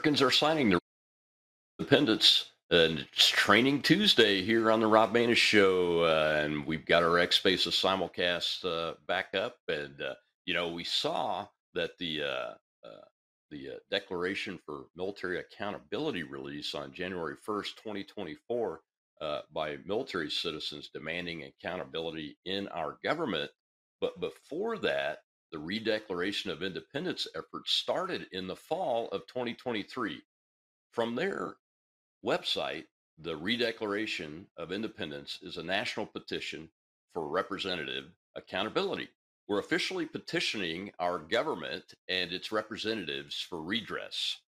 Americans are signing their independence. And it's Training Tuesday here on the Rob Maness Show, uh, and we've got our X Spaces simulcast uh, back up. And uh, you know, we saw that the uh, uh, the uh, Declaration for Military Accountability release on January first, twenty twenty four, by military citizens demanding accountability in our government. But before that, the Redeclaration of Independence effort started in the fall of 2023. From their website, the Redeclaration of Independence is a national petition for representative accountability. We're officially petitioning our government and its representatives for redress.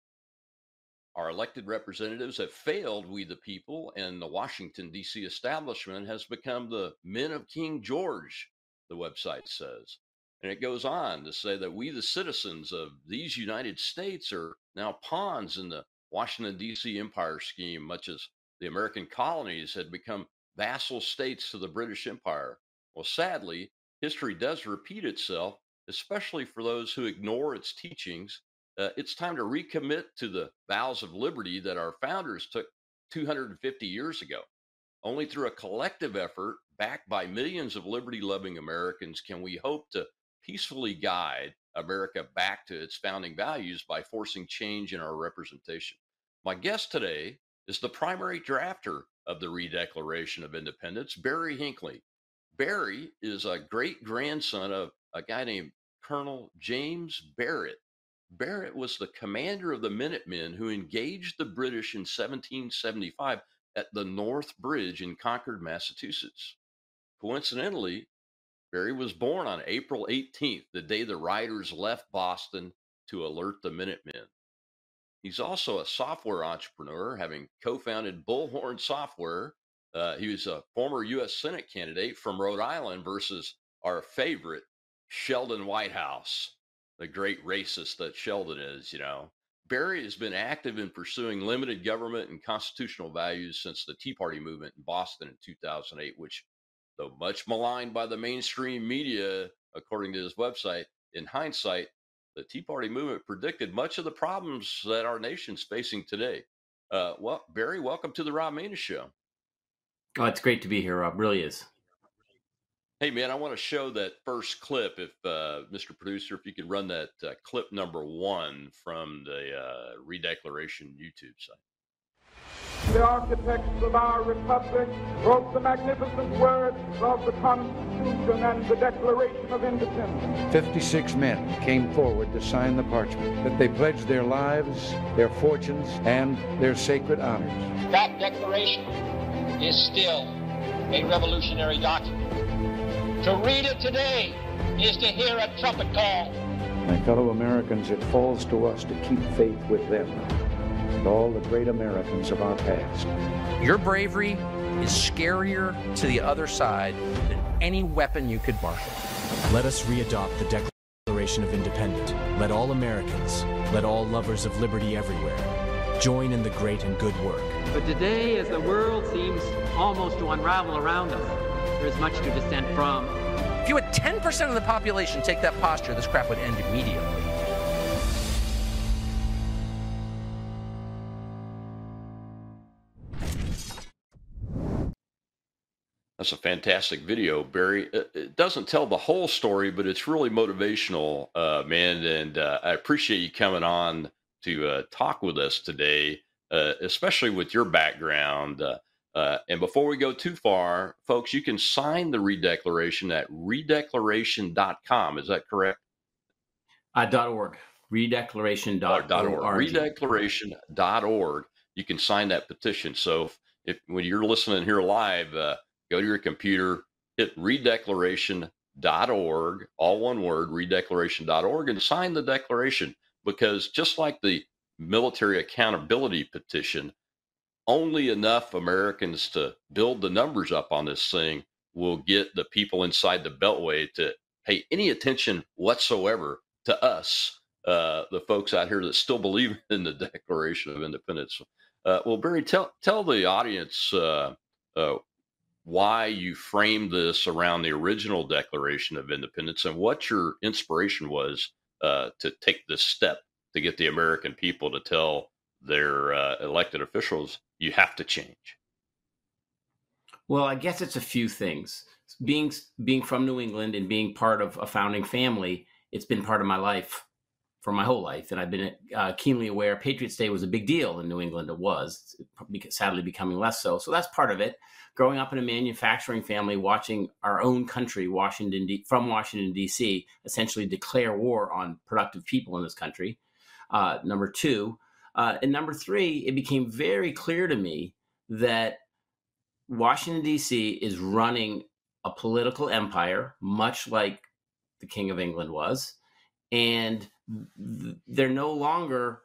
Our elected representatives have failed we the people, and the Washington, D.C. establishment has become the men of King George, the website says. And it goes on to say that we, the citizens of these United States, are now pawns in the Washington, D.C. empire scheme, much as the American colonies had become vassal states to the British Empire. Well, sadly, history does repeat itself, especially for those who ignore its teachings. Uh, it's time to recommit to the vows of liberty that our founders took 250 years ago. Only through a collective effort backed by millions of liberty loving Americans can we hope to peacefully guide America back to its founding values by forcing change in our representation. My guest today is the primary drafter of the Redeclaration of Independence, Barry Hinckley. Barry is a great grandson of a guy named Colonel James Barrett. Barrett was the commander of the Minutemen who engaged the British in 1775 at the North Bridge in Concord, Massachusetts. Coincidentally, Barry was born on April 18th, the day the riders left Boston to alert the Minutemen. He's also a software entrepreneur, having co founded Bullhorn Software. Uh, he was a former U.S. Senate candidate from Rhode Island versus our favorite, Sheldon Whitehouse, the great racist that Sheldon is, you know. Barry has been active in pursuing limited government and constitutional values since the Tea Party movement in Boston in 2008, which, though much maligned by the mainstream media, according to his website, in hindsight, the Tea Party movement predicted much of the problems that our nation's facing today. Uh, well, Barry, welcome to the Rob Maness Show. Oh, it's great to be here, Rob. Really is. Hey, man, I want to show that first clip. If uh, Mr. Producer, if you could run that uh, clip number one from the uh, Redeclaration YouTube site the architects of our republic wrote the magnificent words of the Constitution and the Declaration of Independence. 56 men came forward to sign the parchment that they pledged their lives, their fortunes, and their sacred honors. That declaration is still a revolutionary document. To read it today is to hear a trumpet call. My fellow Americans, it falls to us to keep faith with them and all the great Americans of our past. Your bravery is scarier to the other side than any weapon you could marshal. Let us readopt the Declaration of Independence. Let all Americans, let all lovers of liberty everywhere, join in the great and good work. But today, as the world seems almost to unravel around us, there is much to dissent from. If you had 10% of the population take that posture, this crap would end immediately. That's a fantastic video, Barry. It doesn't tell the whole story, but it's really motivational, uh, man. And uh, I appreciate you coming on to uh, talk with us today, uh, especially with your background. Uh, uh, and before we go too far, folks, you can sign the redeclaration at redeclaration.com. Is that correct? Uh, dot .org. Redeclaration.org. Dot .org. Redeclaration.org. You can sign that petition. So if, if when you're listening here live, go to your computer, hit redeclaration.org, all one word, redeclaration.org, and sign the declaration. Because just like the military accountability petition, only enough Americans to build the numbers up on this thing will get the people inside the Beltway to pay any attention whatsoever to us, uh, the folks out here that still believe in the Declaration of Independence. Uh, well, Barry, tell tell the audience uh, uh why you framed this around the original Declaration of Independence and what your inspiration was uh, to take this step to get the American people to tell their uh, elected officials, you have to change? Well, I guess it's a few things. Being being from New England and being part of a founding family, it's been part of my life for my whole life, and I've been uh, keenly aware. Patriots Day was a big deal in New England. It was sadly becoming less so. So that's part of it. Growing up in a manufacturing family, watching our own country, Washington D- from Washington D.C., essentially declare war on productive people in this country. Uh, number two, uh, and number three, it became very clear to me that Washington D.C. is running a political empire, much like the King of England was, and they're no longer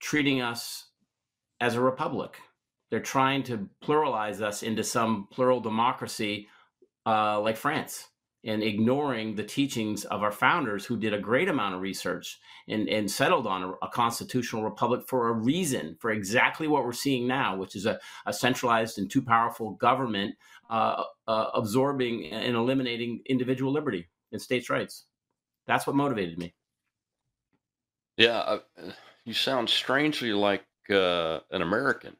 treating us as a republic. They're trying to pluralize us into some plural democracy uh, like France and ignoring the teachings of our founders who did a great amount of research and, and settled on a, a, constitutional republic for a reason, for exactly what we're seeing now, which is a, a centralized and too powerful government uh, uh, absorbing and eliminating individual liberty and states' rights. That's what motivated me. Yeah, uh, you sound strangely like uh, an American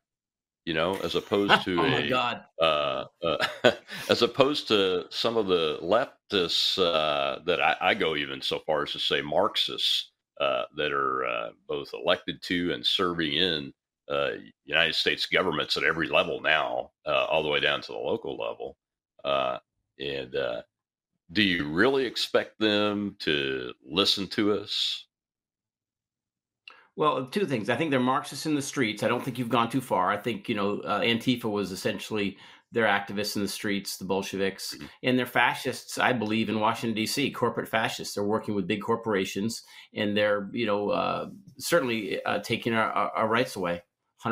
you know, as opposed to oh a God. Uh, uh, as opposed to some of the leftists uh, that I, I, go even so far as to say Marxists uh, that are uh, both elected to and serving in uh, United States governments at every level now, all the way down to the local level. and do you really expect them to listen to us? Well, two things. I think they're Marxists in the streets. I don't think you've gone too far. I think you know uh, Antifa was essentially they're activists in the streets, the Bolsheviks, mm-hmm. and they're fascists. I believe in Washington D.C. Corporate fascists. They're working with big corporations, and they're you know uh, certainly uh, taking our, our, rights away.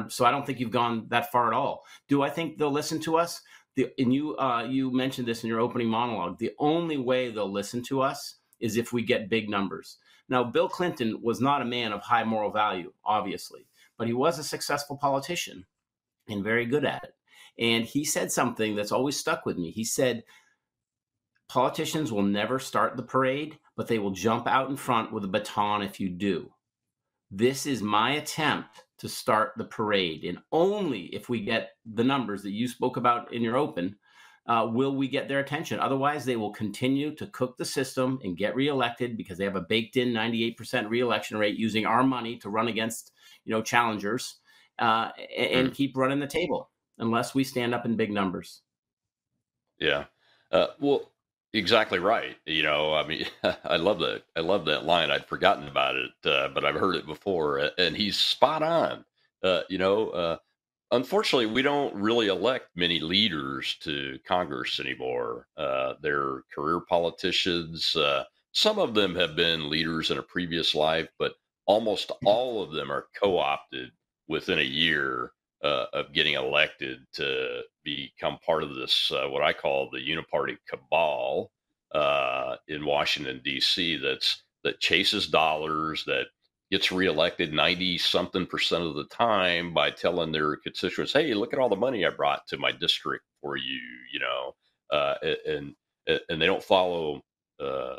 So I don't think you've gone that far at all. Do I think they'll listen to us? The, and you uh, you mentioned this in your opening monologue. The only way they'll listen to us is if we get big numbers. Now, Bill Clinton was not a man of high moral value, obviously, but he was a successful politician and very good at it. And he said something that's always stuck with me. He said, Politicians will never start the parade, but they will jump out in front with a baton if you do. This is my attempt to start the parade. And only if we get the numbers that you spoke about in your open uh, will we get their attention. Otherwise, they will continue to cook the system and get reelected because they have a baked in 98% reelection rate using our money to run against, you know, challengers uh, and, mm. keep running the table unless we stand up in big numbers. Yeah. Uh, well, exactly right. You know, I mean, I love that. I love that line. I'd forgotten about it, uh, but I've heard it before, and he's spot on. Uh, you know, uh, unfortunately, we don't really elect many leaders to Congress anymore. Uh, they're career politicians. Uh, some of them have been leaders in a previous life, but almost all of them are co opted within a year uh, of getting elected to become part of this, uh, what I call the uniparty cabal uh, in Washington, D.C., that's that chases dollars, that gets reelected 90 something percent of the time by telling their constituents, hey, look at all the money I brought to my district for you, you know, uh, and, and they don't follow uh,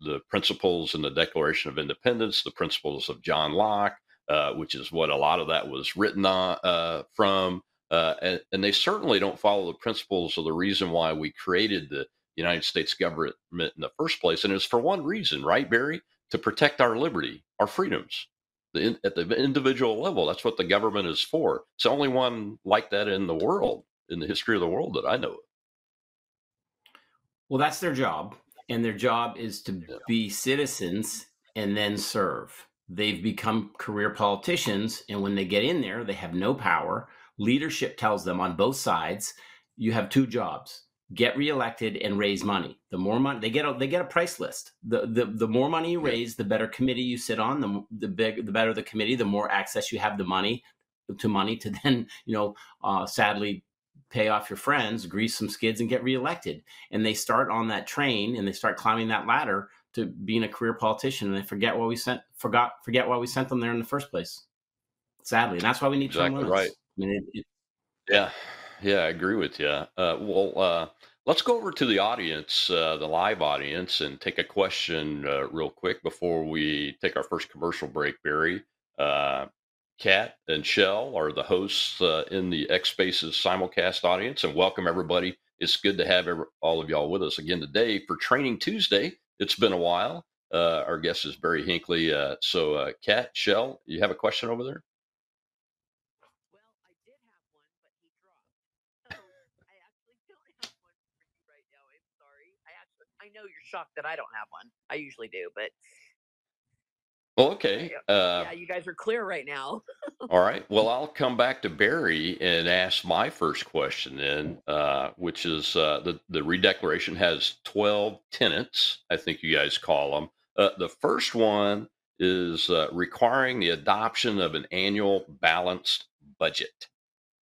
the principles in the Declaration of Independence, the principles of John Locke, uh, which is what a lot of that was written on, uh, from. Uh, and, and they certainly don't follow the principles of the reason why we created the United States government in the first place. And it's for one reason, right, Barry? To protect our liberty, our freedoms the, at the individual level. That's what the government is for. It's the only one like that in the world, in the history of the world that I know of. Well, that's their job. And their job is to yeah. be citizens and then serve. They've become career politicians. And when they get in there, they have no power. Leadership tells them on both sides you have two jobs get reelected and raise money. The more money they get, a, they get a price list. The, the the more money you raise, the better committee you sit on. The the big the better the committee, the more access you have the money to money to then you know uh, sadly pay off your friends, grease some skids, and get reelected. And they start on that train and they start climbing that ladder to being a career politician, and they forget why we sent forgot forget why we sent them there in the first place. Sadly, and that's why we need exactly right. I mean, it, it, yeah, yeah, I agree with you. Uh, well, uh, let's go over to the audience, uh, the live audience, and take a question uh, real quick before we take our first commercial break, Barry. Uh, Kat and Shell are the hosts uh, in the X Spaces simulcast audience, and welcome everybody. It's good to have every, all of y'all with us again today for Training Tuesday. It's been a while. Uh, our guest is Barry Hinckley. Uh, so, uh, Kat, Shell, you have a question over there? Well, I did have one, but he dropped. So I actually don't have one for you right now. I'm sorry. I actually, I know you're shocked that I don't have one. I usually do, but well, okay. Uh, yeah, you guys are clear right now. all right. Well, I'll come back to Barry and ask my first question then, uh, which is uh, the the redeclaration has twelve tenets. I think you guys call them. Uh, the first one is uh, requiring the adoption of an annual balanced budget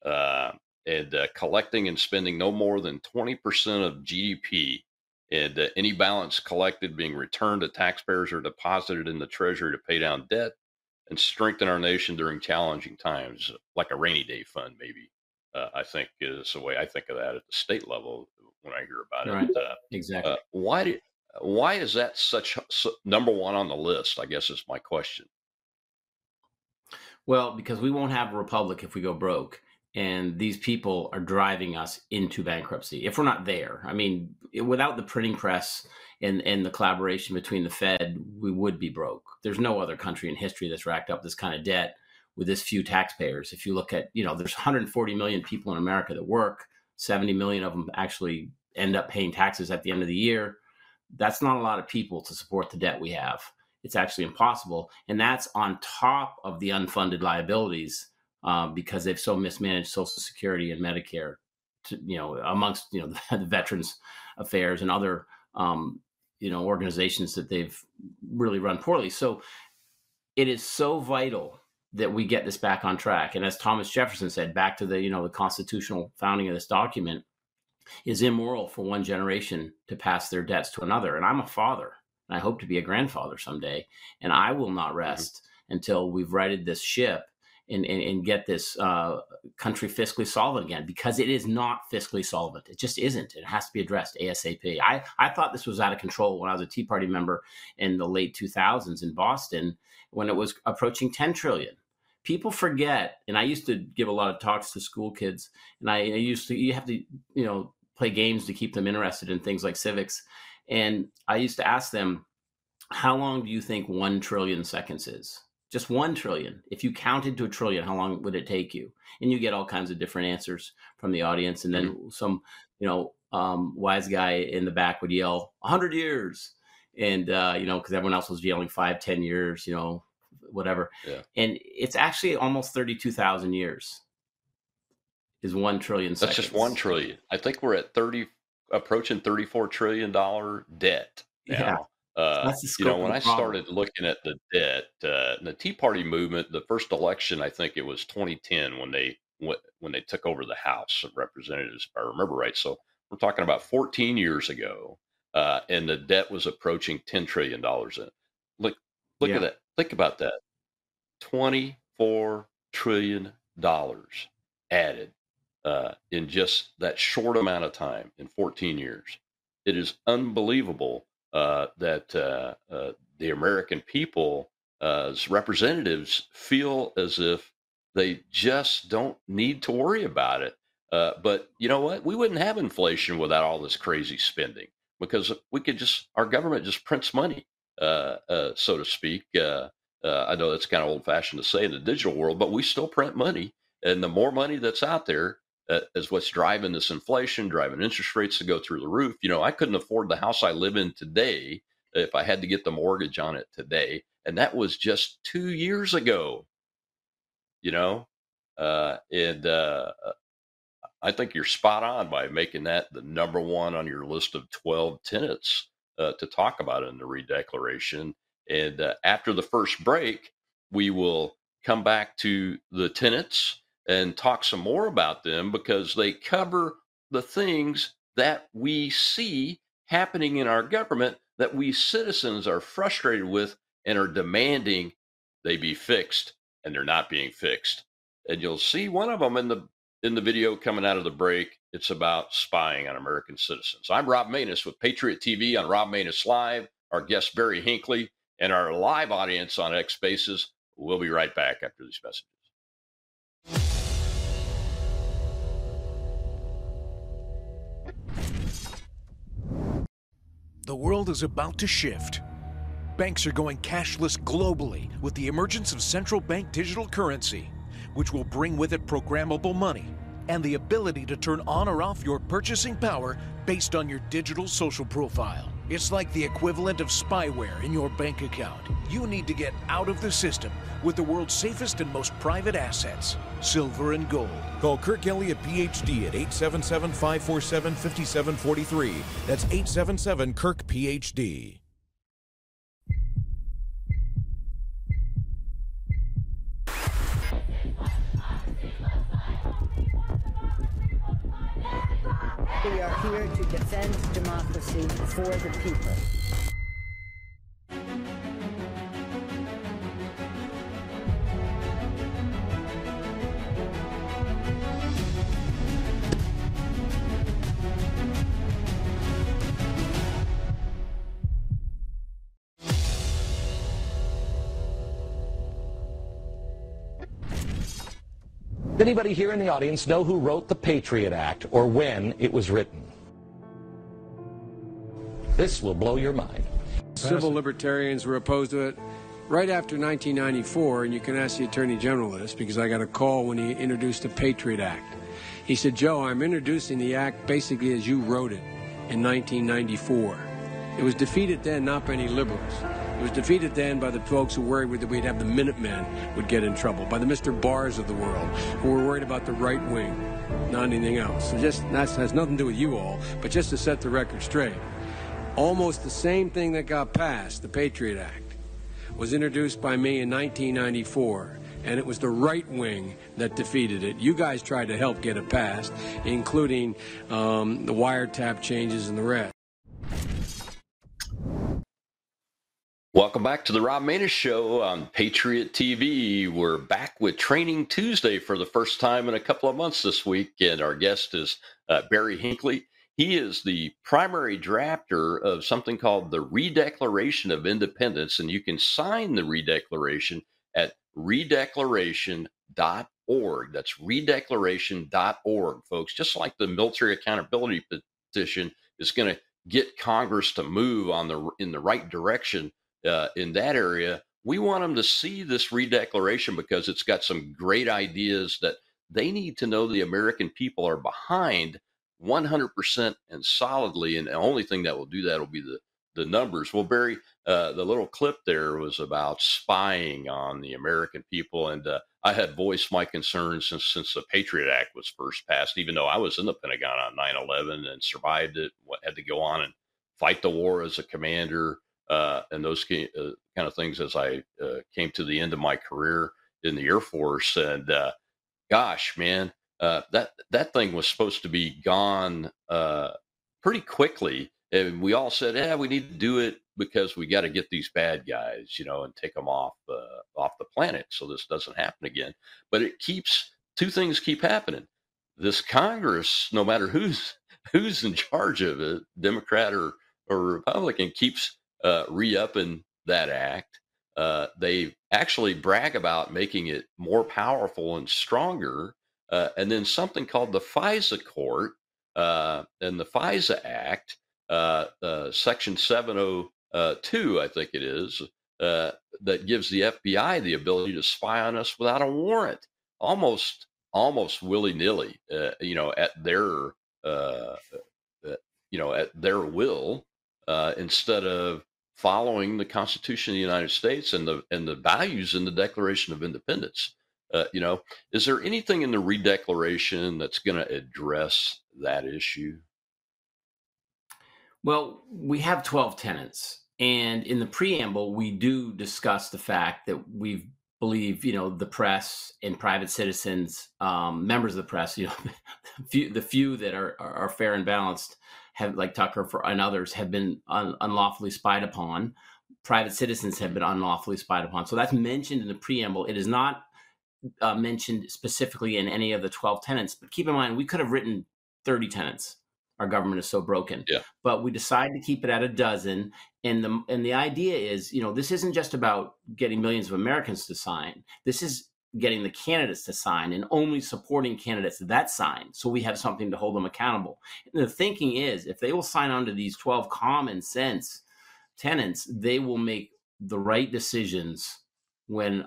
uh, and collecting and spending no more than twenty percent of GDP and uh, any balance collected being returned to taxpayers or deposited in the treasury to pay down debt and strengthen our nation during challenging times, like a rainy day fund, maybe. Uh, I think is the way I think of that at the state level when I hear about right. it. Uh, exactly. Uh, why do, why is that such so, number one on the list? I guess is my question. Well, because we won't have a republic if we go broke and these people are driving us into bankruptcy. If we're not there i mean without the printing press and, and the collaboration between the fed we would be broke. There's no other country in history that's racked up this kind of debt with this few taxpayers. If you look at you know there's 140 million people in america that work. 70 million of them actually end up paying taxes at the end of the year. That's not a lot of people to support the debt we have. It's actually impossible. And that's on top of the unfunded liabilities um, because they've so mismanaged Social Security and Medicare, to, you know, amongst you know the, the Veterans Affairs and other um, you know organizations that they've really run poorly. So it is so vital that we get this back on track. And as Thomas Jefferson said, back to the you know the constitutional founding of this document, is immoral for one generation to pass their debts to another. And I'm a father, and I hope to be a grandfather someday, and I will not mm-hmm. rest mm-hmm. until we've righted this ship and, and, and get this uh, country fiscally solvent again because it is not fiscally solvent. It just isn't. It has to be addressed ASAP. I, I thought this was out of control when I was a Tea Party member in the late 2000s in Boston when it was approaching 10 trillion. People forget, and I used to give a lot of talks to school kids, and I, I used to, you have to, you know, play games to keep them interested in things like civics. And I used to ask them, how long do you think 1 trillion seconds is? Just 1 trillion. If you counted to a trillion how long would it take you? And you get all kinds of different answers from the audience. And then mm-hmm. some you know um, wise guy in the back would yell 100 years! And uh, you know because everyone else was yelling five ten years you know whatever. Yeah. and it's actually almost 32000 years is 1 trillion that's just 1 trillion. I think we're at 30 approaching 34 trillion dollar debt now. yeah uh, you know, when I started looking at the debt, uh, the Tea Party movement, the first election, I think it was 2010 when they when they took over the House of Representatives, if I remember right. So we're talking about 14 years ago, uh, and the debt was approaching 10 trillion dollars. In look, look yeah. at that. Think about that. 24 trillion dollars added uh, in just that short amount of time in 14 years. It is unbelievable uh, that uh, uh, the American people's representatives, feel as if they just don't need to worry about it. Uh, but you know what? We wouldn't have inflation without all this crazy spending because we could just, our government just prints money, so to speak. I know that's kind of old fashioned to say in the digital world, but we still print money. And the more money that's out there, uh, is what's driving this inflation, driving interest rates to go through the roof. You know, I couldn't afford the house I live in today if I had to get the mortgage on it today. And that was just two years ago, you know? Uh, and uh, I think you're spot on by making that the number one on your list of 12 tenets uh, to talk about in the redeclaration. And uh, after the first break, we will come back to the tenets and talk some more about them because they cover the things that we see happening in our government that we citizens are frustrated with and are demanding they be fixed and they're not being fixed. And you'll see one of them in the in the video coming out of the break. It's about spying on American citizens. I'm Rob Maness with Patriot TV on Rob Maness Live. Our guest Barry Hinckley and our live audience on X Spaces. We'll be right back after these messages. The world is about to shift. Banks are going cashless globally with the emergence of central bank digital currency, which will bring with it programmable money and the ability to turn on or off your purchasing power based on your digital social profile. It's like the equivalent of spyware in your bank account. You need to get out of the system with the world's safest and most private assets silver and gold. Call Kirk Elliott, PhD, at 877 547 5743. That's 877 Kirk, PhD. We are here to defend democracy for the people. Anybody here in the audience know who wrote the Patriot Act or when it was written? This will blow your mind. Civil libertarians were opposed to it right after 1994, and you can ask the Attorney General this because I got a call when he introduced the Patriot Act. He said, Joe, I'm introducing the act basically as you wrote it in 1994. It was defeated then not by any liberals. It was defeated then by the folks who worried that we'd have the Minutemen would get in trouble, by the Mr. Barrs of the world, who were worried about the right wing, not anything else. So just that has nothing to do with you all, but just to set the record straight. Almost the same thing that got passed, the Patriot Act, was introduced by me in 1994 and it was the right wing that defeated it. You guys tried to help get it passed, including um, the wiretap changes and the rest. Welcome back to the Rob Maness Show on Patriot TV. We're back with Training Tuesday for the first time in a couple of months this week, and our guest is uh, Barry Hinckley. He is the primary drafter of something called the Redeclaration of Independence, and you can sign the Redeclaration at redeclaration.org. That's redeclaration.org, folks. Just like the military accountability petition is going to get Congress to move on the in the right direction uh, in that area. We want them to see this redeclaration because it's got some great ideas that they need to know the American people are behind 100% and solidly. And the only thing that will do that will be the the numbers. Well, Barry, uh, the little clip there was about spying on the American people, and uh, I had voiced my concerns since since the Patriot Act was first passed. Even though I was in the Pentagon on 9/11 and survived it, had to go on and fight the war as a commander, uh, and those kind of things as I uh, came to the end of my career in the Air Force. And uh, gosh, man, uh, that that thing was supposed to be gone pretty quickly and we all said, "Yeah, we need to do it because we got to get these bad guys, you know, and take them off uh, off the planet, so this doesn't happen again." But it keeps two things keep happening. This Congress, no matter who's who's in charge of it, Democrat or or Republican, keeps uh, re-upping that act. Uh, they actually brag about making it more powerful and stronger. Uh, and then something called the FISA Court uh, and the FISA Act uh, uh, Section 702, I think it is, uh, that gives the FBI the ability to spy on us without a warrant, almost almost willy nilly, you know, at their you know at their will, instead of following the Constitution of the United States and the and the values in the Declaration of Independence. you know, is there anything in the redeclaration that's going to address that issue? Well, we have 12 tenants. And in the preamble, we do discuss the fact that we believe, you know, the press and private citizens, um, members of the press, you know, few, the few that are, are, fair and balanced have, like Tucker for, and others, have been un, unlawfully spied upon. Private citizens have been unlawfully spied upon. So that's mentioned in the preamble. It is not uh, mentioned specifically in any of the 12 tenants. But keep in mind, we could have written 30 tenants our government is so broken. Yeah. But we decided to keep it at a dozen. And the and the idea is, you know, this isn't just about getting millions of Americans to sign. This is getting the candidates to sign and only supporting candidates that sign so we have something to hold them accountable. And the thinking is if they will sign on to these 12 common sense tenants, they will make the right decisions when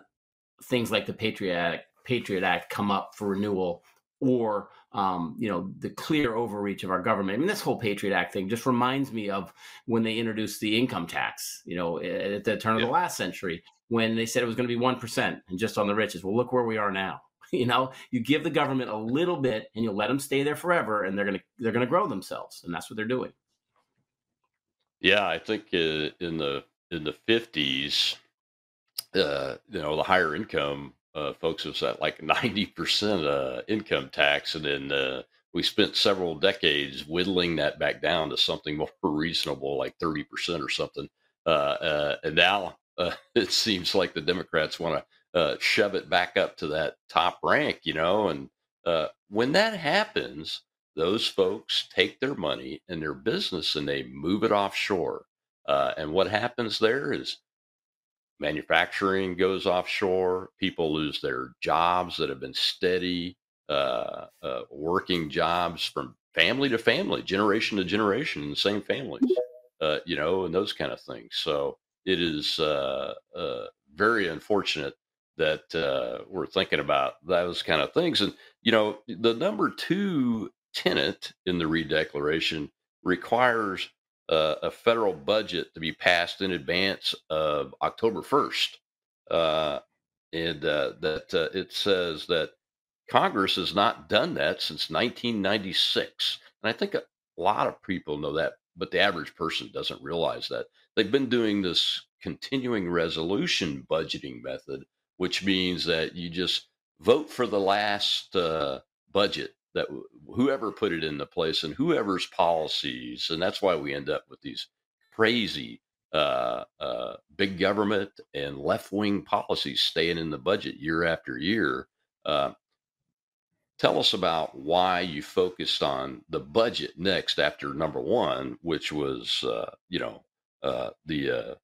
things like the Patriot Act, Patriot Act come up for renewal or um, you know the clear overreach of our government. I mean, this whole Patriot Act thing just reminds me of when they introduced the income tax. You know, at the turn of the last century, when they said it was going to be one percent and just on the riches. Well, look where we are now. You know, you give the government a little bit, and you let them stay there forever, and they're gonna they're gonna grow themselves, and that's what they're doing. Yeah, I think uh, in the in the fifties, uh, you know, the higher income uh, folks was at like 90% uh, income tax. And then uh, we spent several decades whittling that back down to something more reasonable, like 30% or something. And now uh, it seems like the Democrats want to shove it back up to that top rank, you know. And when that happens, those folks take their money and their business and they move it offshore. and what happens there is manufacturing goes offshore. People lose their jobs that have been steady, uh, uh, working jobs from family to family, generation to generation in the same families, uh, you know, and those kind of things. So it is uh, uh, very unfortunate that uh, we're thinking about those kind of things. And, you know, the number two tenant in the Redeclaration requires uh, a federal budget to be passed in advance of October 1st. Uh, and uh, that it says that Congress has not done that since 1996. And I think a lot of people know that, but the average person doesn't realize that. They've been doing this continuing resolution budgeting method, which means that you just vote for the last uh, budget that whoever put it into place and whoever's policies, and that's why we end up with these crazy uh, uh, big government and left wing policies staying in the budget year after year. Uh, tell us about why you focused on the budget next after number one, which was uh, you know uh, the uh,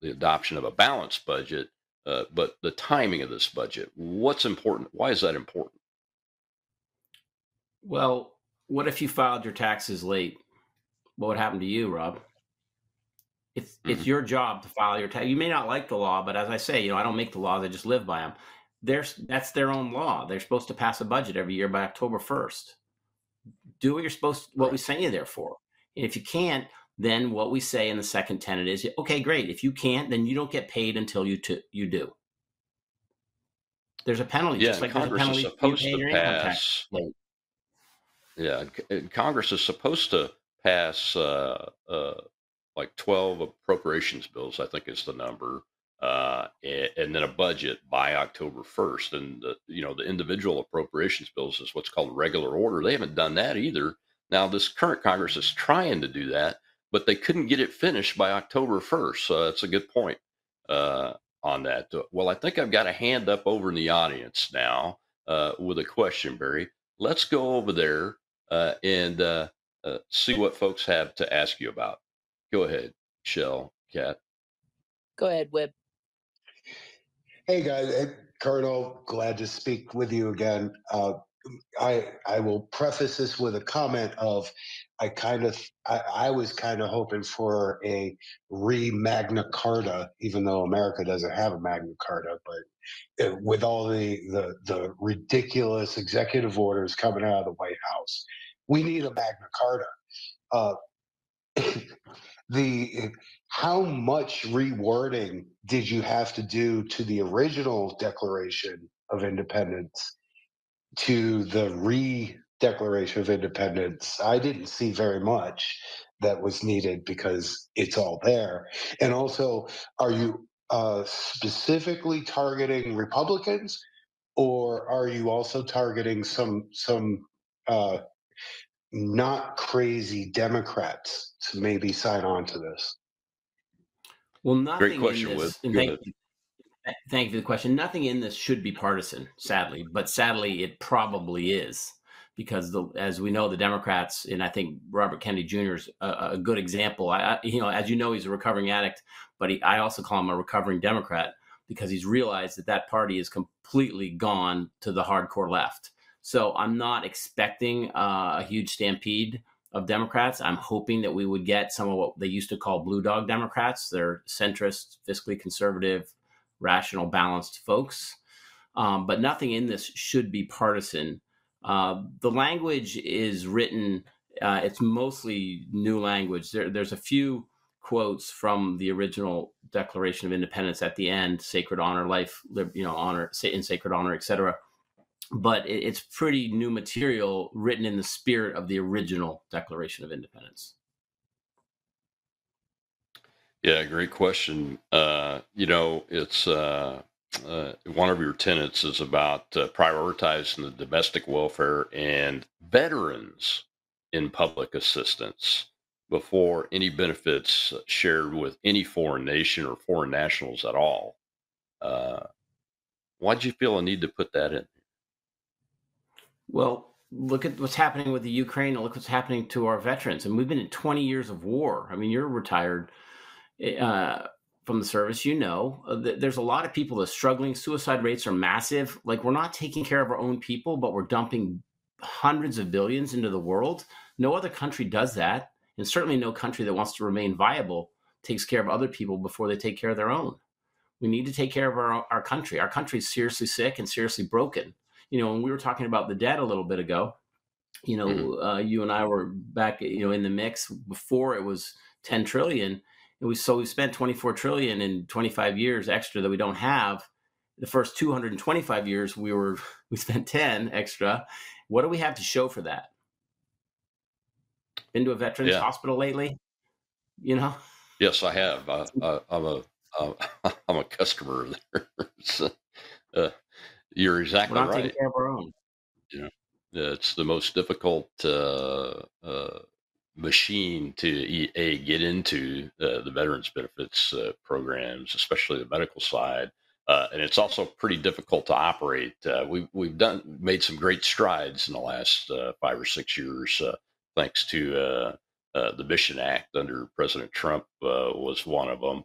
the adoption of a balanced budget, but the timing of this budget. What's important? Why is that important? Well, what if you filed your taxes late? What would happen to you, Rob? It's mm-hmm. it's your job to file your tax. You may not like the law, but as I say, you know, I don't make the laws; I just live by them. There's that's their own law. They're supposed to pass a budget every year by October first. Do what you're supposed, to, what we sent you there for. And if you can't, then what we say in the second tenet is, okay, great. If you can't, then you don't get paid until you t- you do. There's a penalty, yeah, just like Congress there's a penalty is supposed to pass. Yeah, Congress is supposed to pass uh, uh, like 12 appropriations bills, I think is the number, uh, and, and, then a budget by October 1st. And the, you know, the individual appropriations bills is what's called regular order. They haven't done that either. Now, this current Congress is trying to do that, but they couldn't get it finished by October 1st. So that's a good point uh, on that. Well, I think I've got a hand up over in the audience now uh, with a question, Barry. Let's go over there uh, and uh, uh, see what folks have to ask you about. Go ahead, Shell, Kat. Go ahead, Wib. Hey guys, hey, Colonel, glad to speak with you again. Uh, I I will preface this with a comment of I kind of I, I was kind of hoping for a re Magna Carta, even though America doesn't have a Magna Carta, but it, with all the, the the ridiculous executive orders coming out of the White House, we need a Magna Carta. Uh, the how much rewording did you have to do to the original Declaration of Independence to the re Declaration of Independence? I didn't see very much that was needed because it's all there. And also, are you uh, specifically targeting Republicans, or are you also targeting some some uh, not crazy Democrats to maybe sign on to this? Well, nothing Great question, in this, thank, you, thank you for the question. Nothing in this should be partisan, sadly, but sadly, it probably is because the, as we know, the Democrats, and I think Robert Kennedy Jr. is a, a good example. I, I, you know, as you know, he's a recovering addict, but he, I also call him a recovering Democrat. because he's realized that that party is completely gone to the hardcore left. So I'm not expecting uh, a huge stampede of Democrats. I'm hoping that we would get some of what they used to call blue dog Democrats. They're centrist, fiscally conservative, rational, balanced folks. Um, but nothing in this should be partisan. Uh, the language is written, uh, it's mostly new language. There, there's a few quotes from the original Declaration of Independence at the end sacred honor, life, you know, honor, in sacred honor, etc but it's pretty new material written in the spirit of the original Declaration of Independence. Yeah, great question. Uh, you know, it's uh, uh, one of your tenets is about uh, prioritizing the domestic welfare and veterans in public assistance before any benefits shared with any foreign nation or foreign nationals at all. Uh, why'd you feel a need to put that in? Well, look at what's happening with the Ukraine and look what's happening to our veterans. And we've been in 20 years of war. I mean, you're retired eh, uh, from the service, you know. Uh, there's a lot of people that are struggling. Suicide rates are massive. Like, we're not taking care of our own people, but we're dumping hundreds of billions into the world. No other country does that. And certainly no country that wants to remain viable takes care of other people before they take care of their own. We need to take care of our, our country. Our country is seriously sick and seriously broken you know, when we were talking about the debt a little bit ago, you know, mm-hmm. uh, you and I were back, you know, in the mix before it was 10 trillion. And we, so we spent 24 trillion in 25 years extra that we don't have. The first 225 years we were, we spent 10 extra. What do we have to show for that? Been to a veterans yeah. hospital lately? You know? Yes, I have. I, am a, I'm a customer there. so, uh, you're exactly We're not right. taking care of our own. Yeah, it's the most difficult uh, uh, machine to a get into uh, the veterans benefits uh, programs, especially the medical side. Uh, and it's also pretty difficult to operate. Uh, we've we've done made some great strides in the last five or six years, thanks to the Mission Act under President Trump was one of them,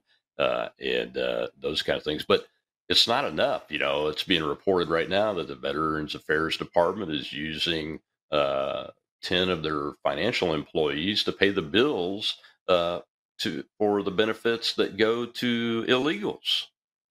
and those kind of things. But it's not enough. You know, it's being reported right now that the Veterans Affairs Department is using uh, ten of their financial employees to pay the bills uh, to for the benefits that go to illegals.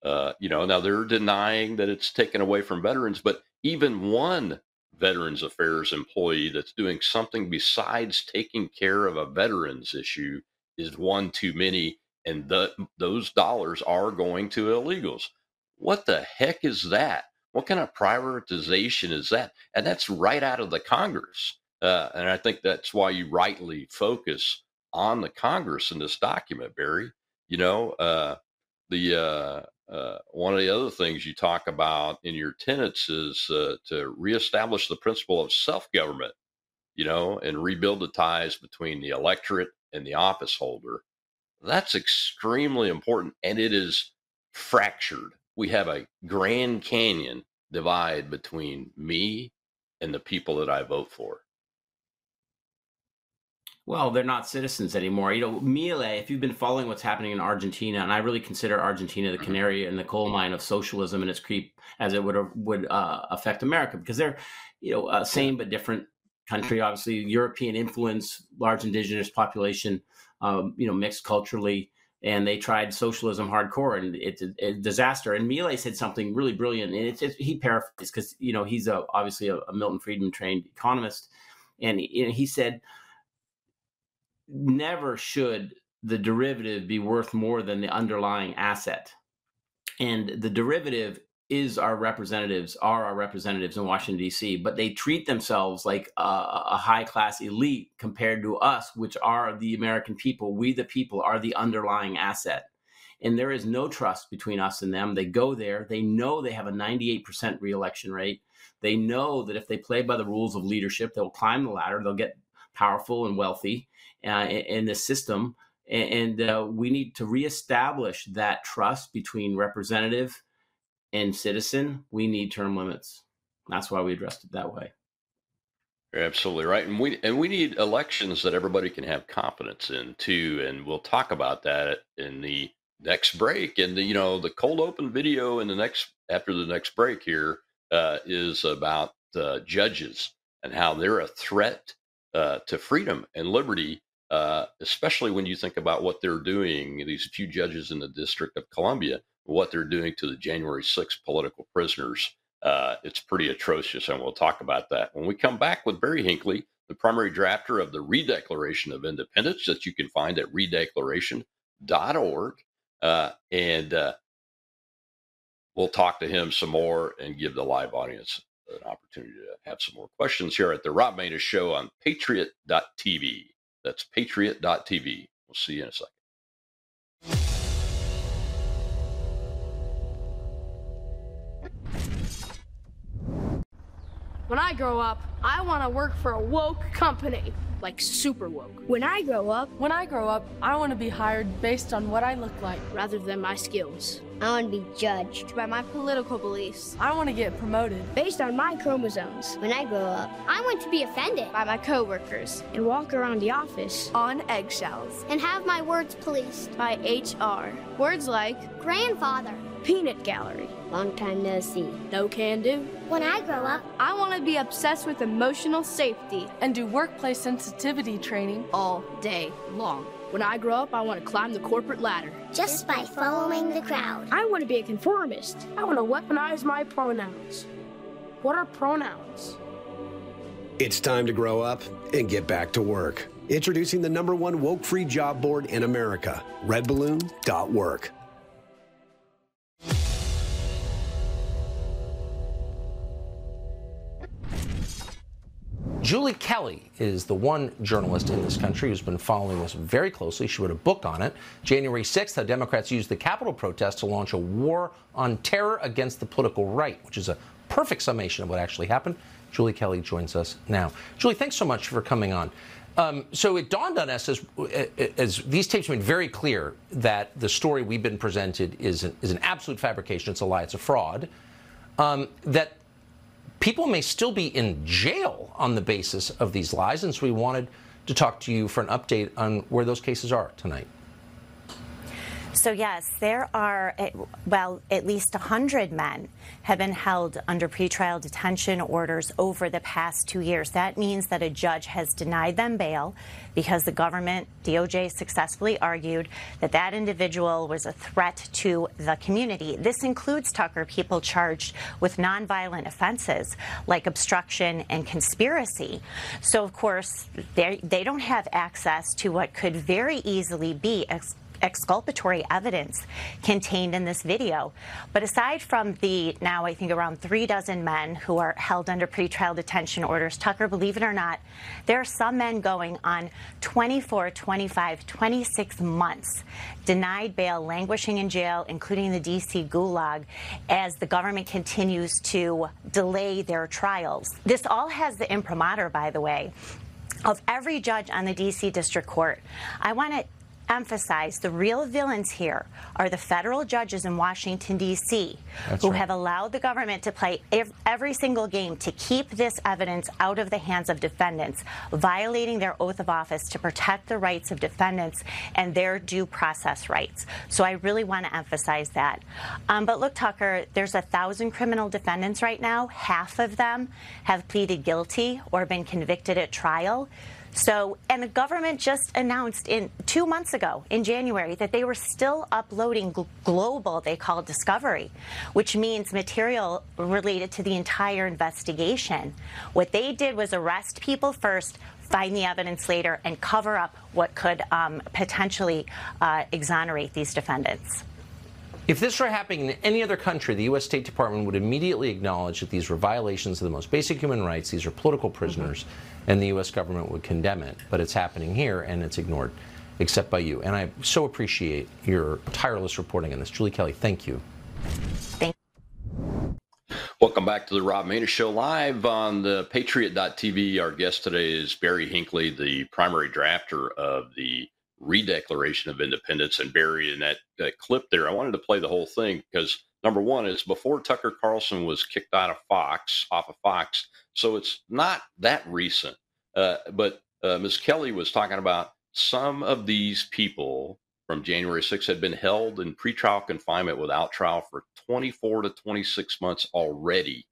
Uh, you know, now they're denying that it's taken away from veterans, but even one Veterans Affairs employee that's doing something besides taking care of a veterans issue is one too many, and the, those dollars are going to illegals. What the heck is that? What kind of prioritization is that? And that's right out of the Congress. Uh, and I think that's why you rightly focus on the Congress in this document, Barry. You know, uh, the uh, uh one of the other things you talk about in your tenets is uh, to reestablish the principle of self government, you know, and rebuild the ties between the electorate and the office holder. That's extremely important, and it is fractured we have a Grand Canyon divide between me and the people that I vote for. Well, they're not citizens anymore. You know, Milei, if you've been following what's happening in Argentina, and I really consider Argentina the mm-hmm. canary in the coal mine of socialism and its creep as it would would uh, affect America, because they're, you know, uh, same but different country. Obviously, European influence, large indigenous population, um, you know, mixed culturally and they tried socialism hardcore and it's a, a disaster. And Milei said something really brilliant, and it's, it's he paraphrased because you know he's a, obviously a, a Milton Friedman trained economist, and he, he said, "Never should the derivative be worth more than the underlying asset." And the derivative is our representatives are our representatives in Washington D.C., but they treat themselves like a, a high class elite compared to us, which are the American people. We, the people, are the underlying asset, and there is no trust between us and them. They go there, they know they have a 98% reelection rate. They know that if they play by the rules of leadership, they'll climb the ladder, they'll get powerful and wealthy uh, in, the system. And, uh, we need to reestablish that trust between representative and citizen, we need term limits. That's why we addressed it that way. You're absolutely right, and we and we need elections that everybody can have confidence in too. And we'll talk about that in the next break. And the, you know, the cold open video in the next after the next break here uh, is about uh, judges and how they're a threat uh, to freedom and liberty, uh, especially when you think about what they're doing. These few judges in the District of Columbia, what they're doing to the January 6th political prisoners. Uh, it's pretty atrocious, and we'll talk about that when we come back with Barry Hinckley, the primary drafter of the Redeclaration of Independence that you can find at redeclaration.org. Uh, and uh, we'll talk to him some more and give the live audience an opportunity to have some more questions here at the Rob Maness Show on Patriot.tv. That's Patriot.tv. We'll see you in a second. When I grow up, I want to work for a woke company, like super woke. When I grow up, when I grow up, I want to be hired based on what I look like rather than my skills. I want to be judged by my political beliefs. I want to get promoted based on my chromosomes. When I grow up, I want to be offended by my coworkers and walk around the office on eggshells and have my words policed by HR. Words like grandfather, peanut gallery, long time no see, no can do. When I grow up, I want to be obsessed with emotional safety and do workplace sensitivity training all day long. When I grow up, I want to climb the corporate ladder. Just by following the crowd. I want to be a conformist. I want to weaponize my pronouns. What are pronouns? It's time to grow up and get back to work. Introducing the number one woke free job board in America, redballoon.work. Julie Kelly is the one journalist in this country who's been following this very closely. She wrote a book on it. January 6th, how Democrats used the Capitol protest to launch a war on terror against the political right, which is a perfect summation of what actually happened. Julie Kelly joins us now. Julie, thanks so much for coming on. Um, so it dawned on us as, as these tapes made very clear that the story we've been presented is an, is an absolute fabrication. It's a lie. It's a fraud. Um, that people may still be in jail on the basis of these lies. And so we wanted to talk to you for an update on where those cases are tonight. So, yes, there are, eh, well, at least 100 men have been held under pretrial detention orders over the past two years. That means that a judge has denied them bail because the government, DOJ, successfully argued that that individual was a threat to the community. This includes, Tucker, people charged with nonviolent offenses like obstruction and conspiracy. So, of course, they don't have access to what could very easily be exculpatory evidence contained in this video. But aside from the now, I think, around three dozen men who are held under pretrial detention orders, Tucker, believe it or not, there are some men going on 24, 25, 26 months denied bail, languishing in jail, including the D.C. gulag, as the government continues to delay their trials. This all has the imprimatur, by the way, of every judge on the D.C. District Court. I want to emphasize the real villains here are the federal judges in Washington, D.C., who right. have allowed the government to play every single game to keep this evidence out of the hands of defendants, violating their oath of office to protect the rights of defendants and their due process rights. So I really want to emphasize that. Um, but look, Tucker, there's a thousand criminal defendants right now. Half of them have pleaded guilty or been convicted at trial. So, and the government just announced in two months ago in January that they were still uploading gl- global, they call discovery, which means material related to the entire investigation. What they did was arrest people first, find the evidence later, and cover up what could um, potentially uh, exonerate these defendants. If this were happening in any other country, the U.S. State Department would immediately acknowledge that these were violations of the most basic human rights. These are political prisoners. Mm-hmm and the U.S. government would condemn it. But it's happening here, and it's ignored, except by you. And I so appreciate your tireless reporting on this. Julie Kelly, thank you. Thank Welcome back to the Rob Maness Show live on the Patriot.tv. Our guest today is Barry Hinckley, the primary drafter of the Redeclaration of Independence. And Barry, in that, that clip there, I wanted to play the whole thing because number one is before Tucker Carlson was kicked out of Fox, off of Fox, so it's not that recent. Uh, but uh, Ms. Kelly was talking about some of these people from January 6th had been held in pretrial confinement without trial for 24 to 26 months already.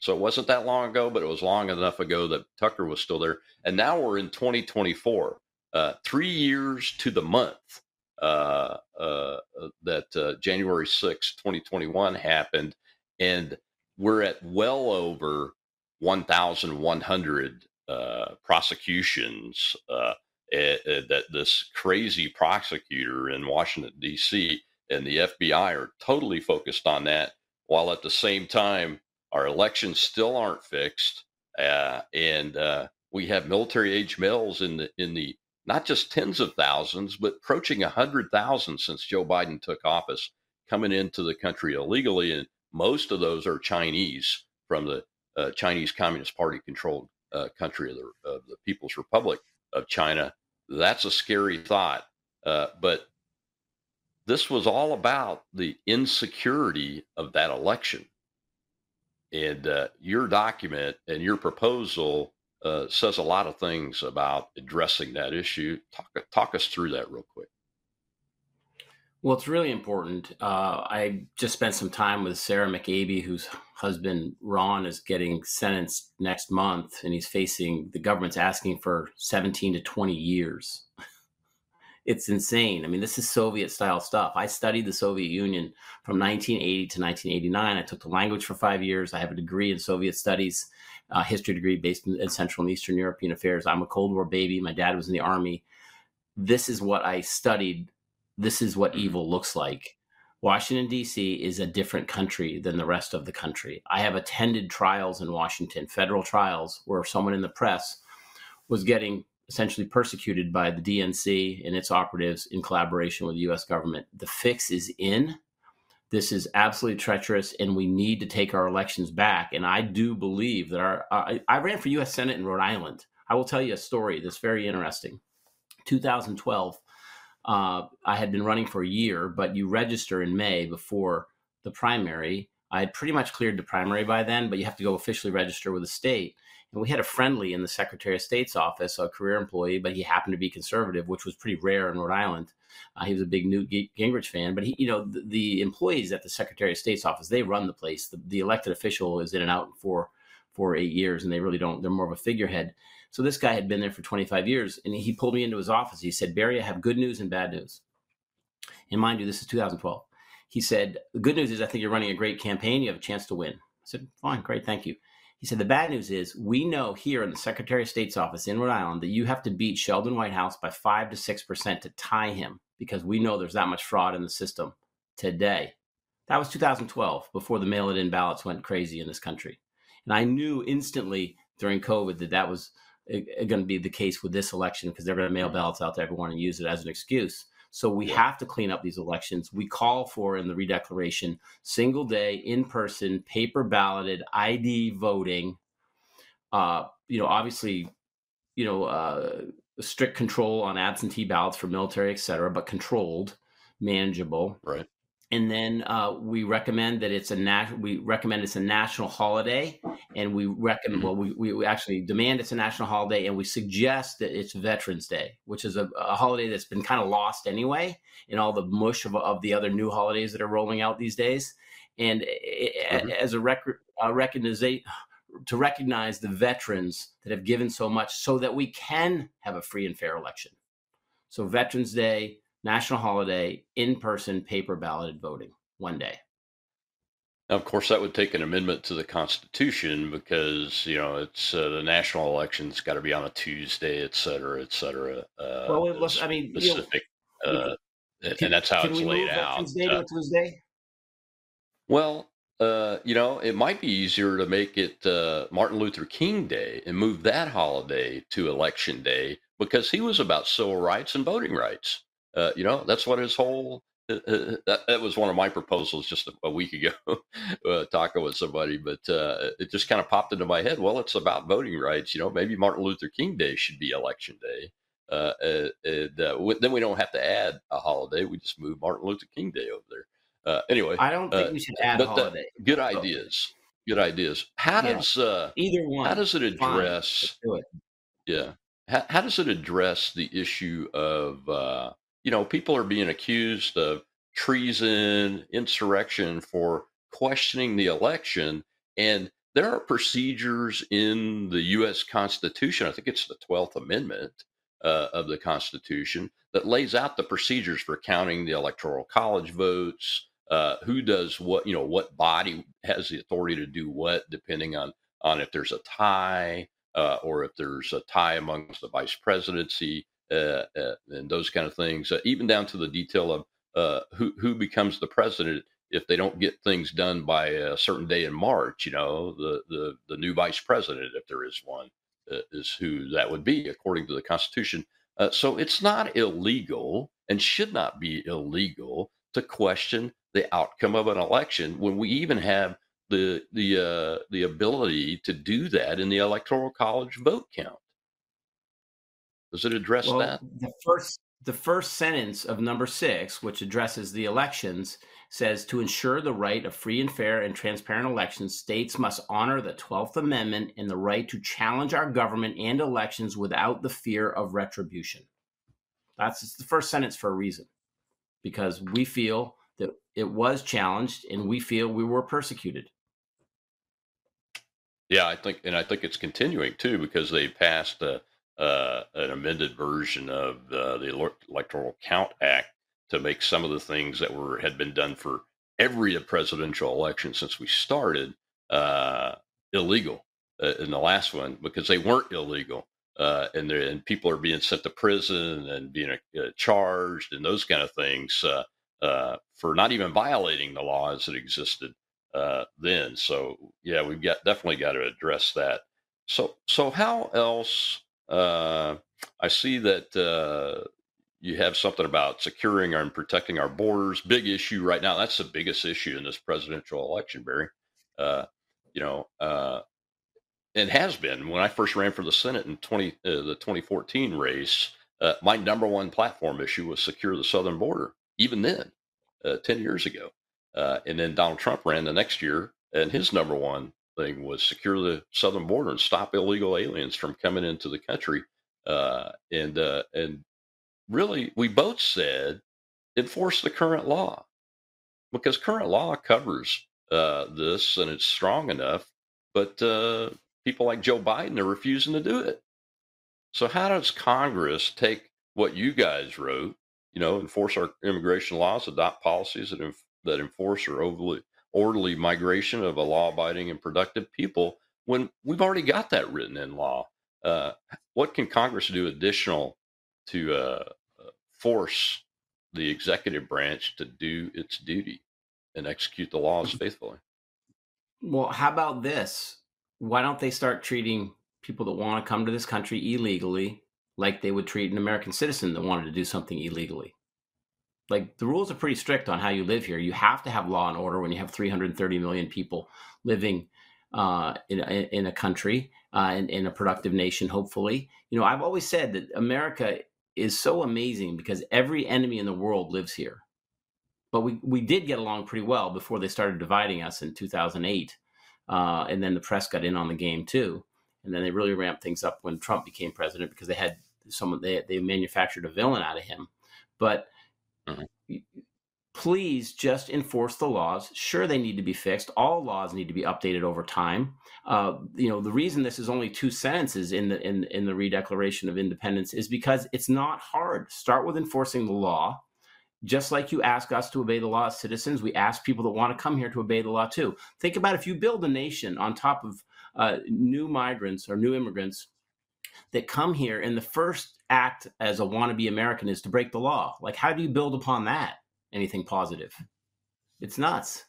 So it wasn't that long ago, but it was long enough ago that Tucker was still there. And now we're in 2024, uh, three years to the month that uh, January 6, 2021 happened. And we're at well over 1,100 uh, prosecutions uh, that this crazy prosecutor in Washington, D.C. and the FBI are totally focused on that, while at the same time, our elections still aren't fixed. Uh, and uh, we have military age males in the in the not just tens of thousands, but approaching a hundred thousand since Joe Biden took office, coming into the country illegally, and most of those are Chinese from the uh, Chinese Communist Party controlled uh, country of the, of the People's Republic of China. That's a scary thought. Uh, but this was all about the insecurity of that election. And uh, your document and your proposal uh, says a lot of things about addressing that issue. Talk, talk us through that real quick. Well, it's really important. Uh, I just spent some time with Sarah McAbee, whose husband Ron is getting sentenced next month, and he's facing the government's asking for 17 to 20 years. it's insane. I mean, this is Soviet style stuff. I studied the Soviet Union from 1980 to 1989. I took the language for five years. I have a degree in Soviet studies, uh, history degree based in, in Central and Eastern European affairs. I'm a Cold War baby. My dad was in the army. This is what I studied this is what evil looks like. Washington, D.C. is a different country than the rest of the country. I have attended trials in Washington, federal trials, where someone in the press was getting essentially persecuted by the DNC and its operatives in collaboration with the U.S. government. The fix is in. This is absolutely treacherous, and we need to take our elections back. And I do believe that our. I, I ran for U.S. Senate in Rhode Island. I will tell you a story that's very interesting. 2012 uh, I had been running for a year, but you register in May before the primary. I had pretty much cleared the primary by then, but you have to go officially register with the state. And we had a friendly in the Secretary of State's office, a career employee, but he happened to be conservative, which was pretty rare in Rhode Island. Uh, he was a big Newt Gingrich fan, but he, you know, the, the, employees at the Secretary of State's office, they run the place. The, the elected official is in and out for for eight years, and they really don't. They're more of a figurehead. So this guy had been there for 25 years, and he pulled me into his office. He said, Barry, I have good news and bad news. And mind you, this is 2012. He said, The good news is I think you're running a great campaign. You have a chance to win. I said, Fine, great, thank you. He said, The bad news is we know here in the Secretary of State's office in Rhode Island that you have to beat Sheldon Whitehouse by 5 to 6% to tie him because we know there's that much fraud in the system today. That was 2012 before the mail in ballots went crazy in this country. And I knew instantly during COVID that that was eh, going to be the case with this election because they're going to mail ballots out to everyone and use it as an excuse. So we have to clean up these elections. We call for in the redeclaration single day, in person, paper balloted, ID voting. Uh, you know, obviously, you know, uh, strict control on absentee ballots for military, et cetera, but controlled, manageable. Right and then uh, we recommend that it's a nat- we recommend it's a national holiday and we recommend well we, we actually demand it's a national holiday and we suggest that it's veterans day which is a, a holiday that's been kind of lost anyway in all the mush of, of the other new holidays that are rolling out these days. And mm-hmm. as a rec- uh, recognize to recognize the veterans that have given so much so that we can have a free and fair election. So veterans day national holiday, in person, paper balloted voting one day. Now, of course, that would take an amendment to the Constitution because you know it's uh, the national election's got to be on a Tuesday, et cetera, et cetera. Uh, well, I mean, specific, you know, uh, can, and that's how it's laid out. Day to uh, Tuesday. Well, uh, you know, it might be easier to make it uh, Martin Luther King Day and move that holiday to Election Day because he was about civil rights and voting rights. Uh, you know, that's what his whole uh, uh, that, that was one of my proposals just a, a week ago, uh, talking with somebody, but uh, it just kind of popped into my head. Well, it's about voting rights. You know, maybe Martin Luther King Day should be election day. Uh, and then we don't have to add a holiday. We just move Martin Luther King Day over there. anyway, I don't think we should add a holiday. good ideas. Good ideas. How yeah. does either one? How does it address? Do it. Yeah. How, how does it address the issue of you know, people are being accused of treason, insurrection for questioning the election. And there are procedures in the U.S. Constitution. I think it's the 12th Amendment uh, of the Constitution that lays out the procedures for counting the Electoral College votes, uh, who does what, you know, what body has the authority to do what, depending on on if there's a tie uh, or if there's a tie amongst the vice presidency uh, uh, and those kind of things, uh, even down to the detail of uh, who who becomes the president if they don't get things done by a certain day in March. You know, the the the new vice president, if there is one, uh, is who that would be according to the Constitution. So it's not illegal and should not be illegal to question the outcome of an election when we even have the the the ability to do that in the electoral college vote count. Does it address well, that? The first the first sentence of number six, which addresses the elections, says to ensure the right of free and fair and transparent elections, states must honor the 12th Amendment and the right to challenge our government and elections without the fear of retribution. That's the first sentence for a reason, because we feel that it was challenged and we feel we were persecuted. Yeah, I think, and I think it's continuing too because they passed a, uh, an amended version of uh, the Electoral Count Act to make some of the things that were had been done for every presidential election since we started uh, illegal uh, in the last one because they weren't illegal. Uh, and and people are being sent to prison and being uh, charged and those kind of things for not even violating the laws that existed then. So yeah, we've got definitely got to address that. So so how else? I see that you have something about securing and protecting our borders. Big issue right now. That's the biggest issue in this presidential election, Barry. Uh, you know, uh, and has been when I first ran for the Senate in 20 uh, the 2014 race. Uh, my number one platform issue was secure the southern border. Even then, uh, 10 years ago, uh, and then Donald Trump ran the next year, and his number one thing was secure the southern border and stop illegal aliens from coming into the country. and and really, we both said enforce the current law because current law covers uh, this and it's strong enough, but uh, people like Joe Biden are refusing to do it. So, how does Congress take what you guys wrote, you know, enforce our immigration laws, adopt policies that, that enforce or overly, orderly migration of a law abiding and productive people when we've already got that written in law? Uh, what can Congress do additional to uh, force the executive branch to do its duty and execute the laws faithfully. Well, how about this? Why don't they start treating people that want to come to this country illegally like they would treat an American citizen that wanted to do something illegally? Like the rules are pretty strict on how you live here. You have to have law and order when you have 330 million people living uh, in, in a country, uh, in, in a productive nation, hopefully. You know, I've always said that America is so amazing because every enemy in the world lives here. But we, we did get along pretty well before they started dividing us in 2008. Uh, and then the press got in on the game too. And then they really ramped things up when Trump became president because they had someone, they, they manufactured a villain out of him. But mm-hmm please just enforce the laws. Sure, they need to be fixed. All laws need to be updated over time. Uh, you know, the reason this is only two sentences in the in in the Redeclaration of Independence is because it's not hard. Start with enforcing the law. Just like you ask us to obey the law as citizens, we ask people that want to come here to obey the law too. Think about if you build a nation on top of uh, new migrants or new immigrants that come here, and the first act as a wannabe American is to break the law. Like, how do you build upon that? anything positive. It's nuts.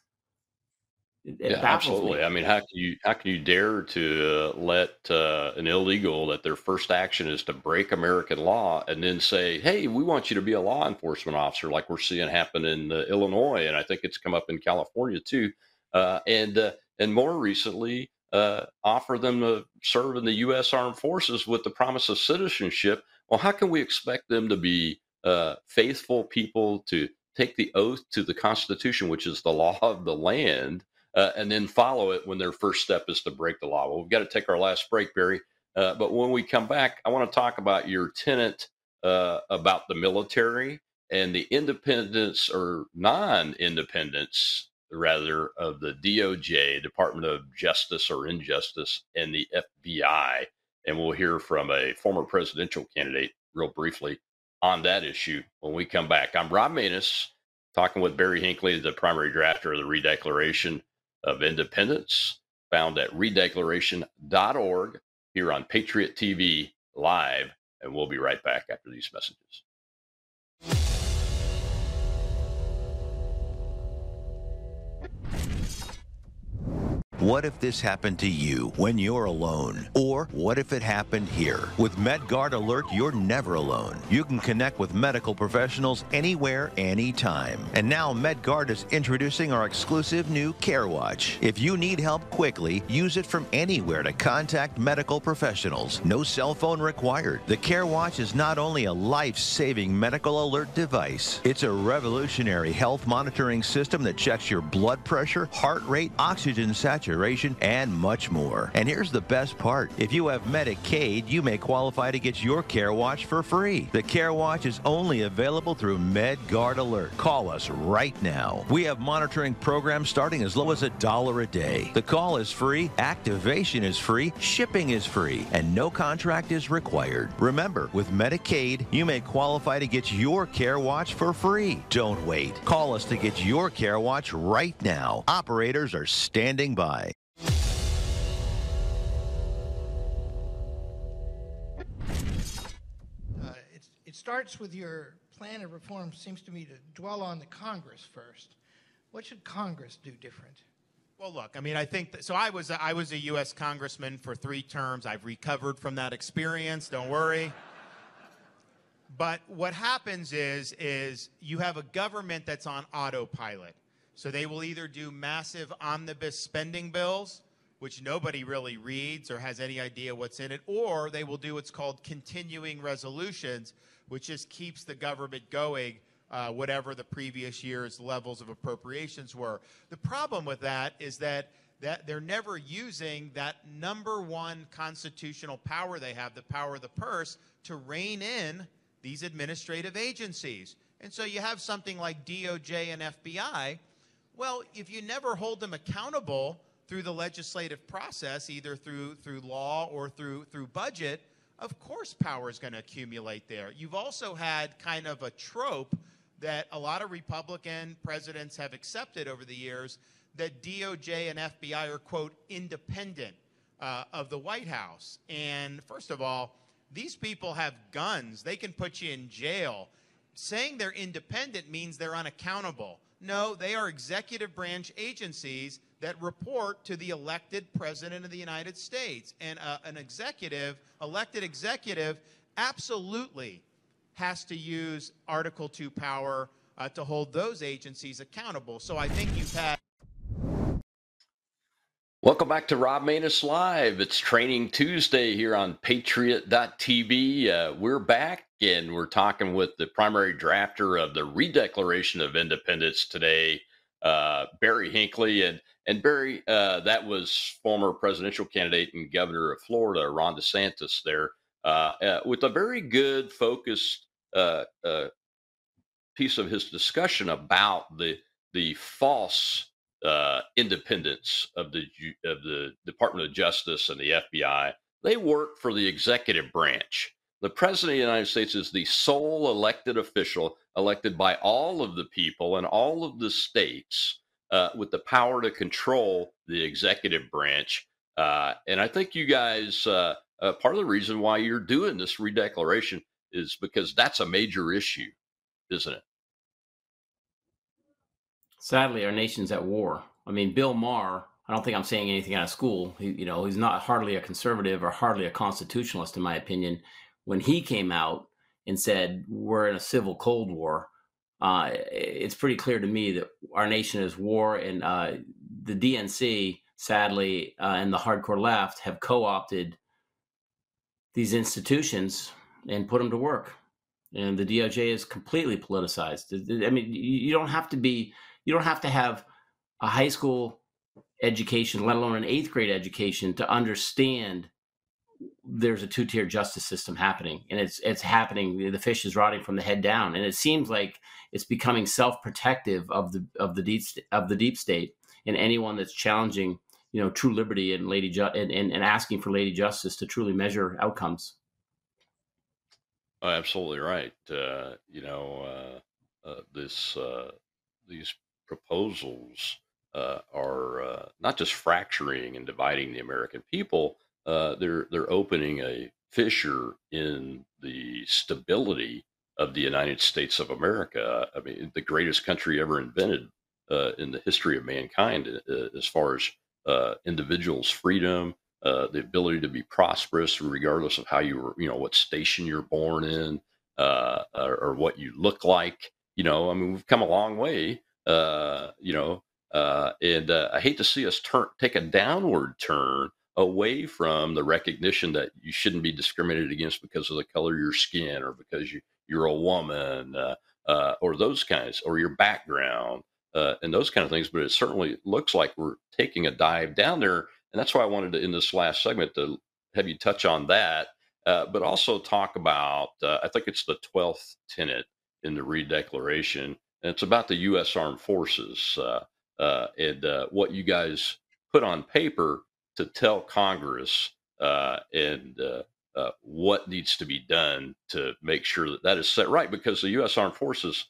It, it yeah, absolutely. Me. I mean, how can you how can you dare to uh, let uh, an illegal that their first action is to break American law and then say, "Hey, we want you to be a law enforcement officer," like we're seeing happen in uh, Illinois, and I think it's come up in California too, uh, and uh, and more recently, uh, offer them to serve in the U.S. Armed Forces with the promise of citizenship. Well, how can we expect them to be faithful people to take the oath to the Constitution, which is the law of the land, uh, and then follow it when their first step is to break the law. Well, we've got to take our last break, Barry. Uh, but when we come back, I want to talk about your tenet uh, about the military and the independence or non-independence rather of the DOJ, Department of Justice or Injustice, and the FBI. And we'll hear from a former presidential candidate real briefly on that issue when we come back. I'm Rob Maness, talking with Barry Hinckley, the primary drafter of the Redeclaration of Independence, found at redeclaration.org here on Patriot TV Live. And we'll be right back after these messages. What if this happened to you when you're alone? Or what if it happened here? With MedGuard Alert, you're never alone. You can connect with medical professionals anywhere, anytime. And now MedGuard is introducing our exclusive new CareWatch. If you need help quickly, use it from anywhere to contact medical professionals. No cell phone required. The CareWatch is not only a life-saving medical alert device, it's a revolutionary health monitoring system that checks your blood pressure, heart rate, oxygen saturation, and much more. And here's the best part. If you have Medicaid, you may qualify to get your Care Watch for free. The Care Watch is only available through MedGuard Alert. Call us right now. We have monitoring programs starting as low as a dollar a day. The call is free, activation is free, shipping is free, and no contract is required. Remember, with Medicaid, you may qualify to get your Care Watch for free. Don't wait. Call us to get your Care Watch right now. Operators are standing by. Starts with your plan of reform seems to me to dwell on the Congress first. What should Congress do different? Well, look, I mean, I think that, so. I was a, I was a U.S. congressman for three terms. I've recovered from that experience. Don't worry. But what happens is is you have a government that's on autopilot. So they will either do massive omnibus spending bills, which nobody really reads or has any idea what's in it, or they will do what's called continuing resolutions, which just keeps the government going uh, whatever the previous year's levels of appropriations were. The problem with that is that that they're never using that number one constitutional power they have, the power of the purse, to rein in these administrative agencies. And so you have something like DOJ and FBI. Well, if you never hold them accountable through the legislative process, either through through law or through through budget, of course power is going to accumulate there. You've also had kind of a trope that a lot of Republican presidents have accepted over the years that DOJ and FBI are, quote, independent uh, of the White House. And first of all, these people have guns, they can put you in jail. Saying they're independent means they're unaccountable. No, they are executive branch agencies that report to the elected president of the United States. And uh, an executive, elected executive, absolutely has to use Article 2 power uh, to hold those agencies accountable. So I think you've had. Welcome back to Rob Maness Live. It's Training Tuesday here on Patriot.tv. Uh, we're back and we're talking with the primary drafter of the Redeclaration of Independence today, uh, Barry Hinckley. And, and Barry, uh, that was former presidential candidate and governor of Florida, Ron DeSantis, there, uh, uh, with a very good, focused uh, piece of his discussion about the, the false uh, independence of the of the Department of Justice and the FBI. They work for the executive branch. The president of the United States is the sole elected official, elected by all of the people and all of the states, uh, with the power to control the executive branch. Uh, and I think you guys, uh, uh, part of the reason why you're doing this redeclaration is because that's a major issue, isn't it? Sadly, our nation's at war. I mean, Bill Maher. I don't think I'm saying anything out of school. He, you know, he's not hardly a conservative or hardly a constitutionalist, in my opinion. When he came out and said we're in a civil cold war, uh, it's pretty clear to me that our nation is war, and uh, the DNC, sadly, uh, and the hardcore left have co-opted these institutions and put them to work. And the DOJ is completely politicized. I mean, you don't have to be you don't have to have a high school education, let alone an eighth grade education, to understand there's a two-tier justice system happening and it's it's happening the fish is rotting from the head down and it seems like it's becoming self-protective of the of the deep of the deep state and anyone that's challenging you know true liberty and lady ju- and, and, and asking for lady justice to truly measure outcomes Oh, absolutely right. Uh, you know, uh, uh, this uh, these proposals uh, are uh, not just fracturing and dividing the American people. Uh, they're they're opening a fissure in the stability of the United States of America. I mean, the greatest country ever invented uh, in the history of mankind, uh, as far as uh, individuals' freedom, uh, the ability to be prosperous regardless of how you were, you know, what station you're born in, uh, or, or, what you look like. You know, I mean, we've come a long way. Uh, you know, uh, and uh, I hate to see us turn take a downward turn away from the recognition that you shouldn't be discriminated against because of the color of your skin or because you you're a woman uh, or those kinds or your background and those kind of things. But it certainly looks like we're taking a dive down there and that's why I wanted to, in this last segment, to have you touch on that, uh, but also talk about, uh, I think it's the 12th tenet in the Redeclaration, and it's about the U.S. Armed Forces uh, uh, and uh, what you guys put on paper to tell Congress uh, and uh, uh, what needs to be done to make sure that that is set right, because the U.S. Armed Forces,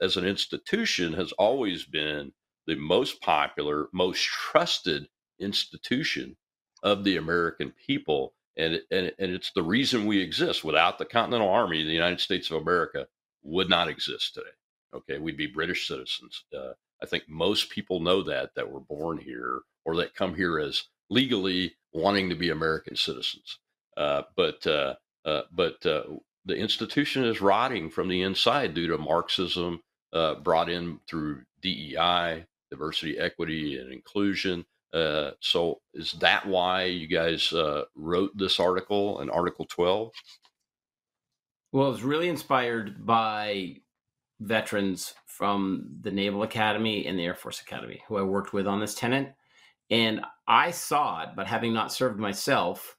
as an institution, has always been the most popular, most trusted institution of the American people. And, and, and it's the reason we exist. Without the Continental Army, the United States of America would not exist today. Okay, we'd be British citizens. Uh, I think most people know that that were born here or that come here as legally wanting to be American citizens. Uh, but uh, uh but uh, the institution is rotting from the inside due to Marxism uh, brought in through DEI, diversity, equity, and inclusion, uh, so is that why you guys wrote this article in Article 12? Well, it was really inspired by veterans from the Naval Academy and the Air Force Academy who I worked with on this tenet. And I saw it, but having not served myself,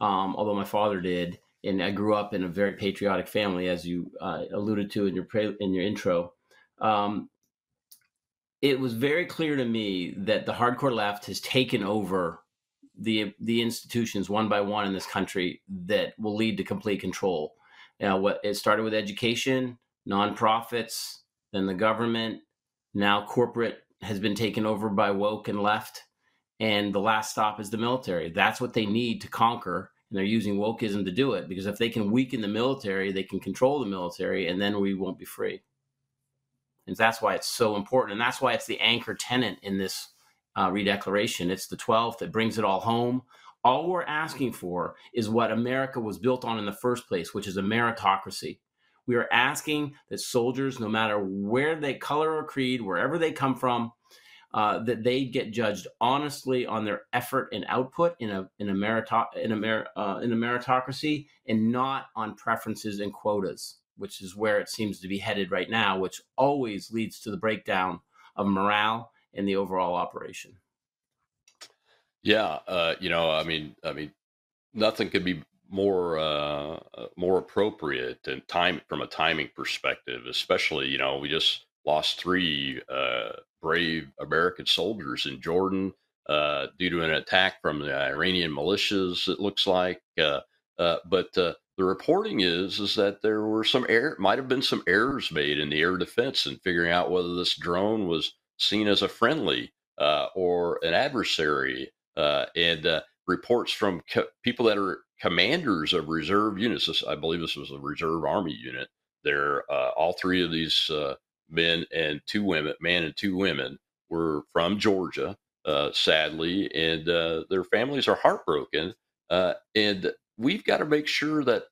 um, although my father did, and I grew up in a very patriotic family, as you uh, alluded to in your pre- in your intro. Um, it was very clear to me that the hardcore left has taken over the the institutions one by one in this country that will lead to complete control. Now, what it started with education, nonprofits, then the government, now corporate has been taken over by woke and left, and the last stop is the military. That's what they need to conquer, and they're using wokeism to do it because if they can weaken the military, they can control the military, and then we won't be free. And that's why it's so important. And that's why it's the anchor tenant in this uh, redeclaration. It's the 12th that brings it all home. All we're asking for is what America was built on in the first place, which is a meritocracy. We are asking that soldiers, no matter where they color or creed, wherever they come from, uh, that they get judged honestly on their effort and output in a in a, merito- in, a mer- uh, in a meritocracy, and not on preferences and quotas which is where it seems to be headed right now, which always leads to the breakdown of morale and the overall operation. Yeah, uh, you know, I mean, I mean, nothing could be more uh, more appropriate and time from a timing perspective, especially you know we just lost three uh, brave American soldiers in Jordan uh, due to an attack from the Iranian militias. It looks like, uh, uh, but the reporting is is that there were some error might have been some errors made in the air defense in figuring out whether this drone was seen as a friendly uh, or an adversary uh, and uh, reports from co- people that are commanders of reserve units this, i believe this was a reserve army unit there uh, all three of these uh, men and two women man and two women were from georgia uh, sadly and their families are heartbroken and we've got to make sure that